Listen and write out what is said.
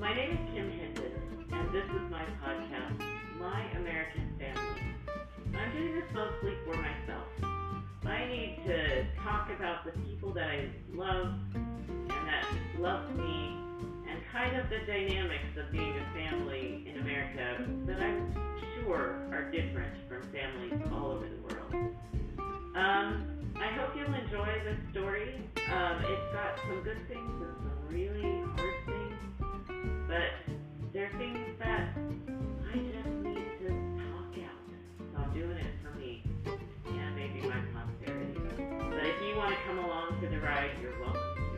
My name is Kim Hinton, and this is my podcast, My American Family. I'm doing this mostly for myself. I need to talk about the people that I love and that love me, and kind of the dynamics of being a family in America that I'm sure are different from families all over the world. Um, I hope you'll enjoy this story. Um, it's got some good things and some real along for the ride, you're welcome.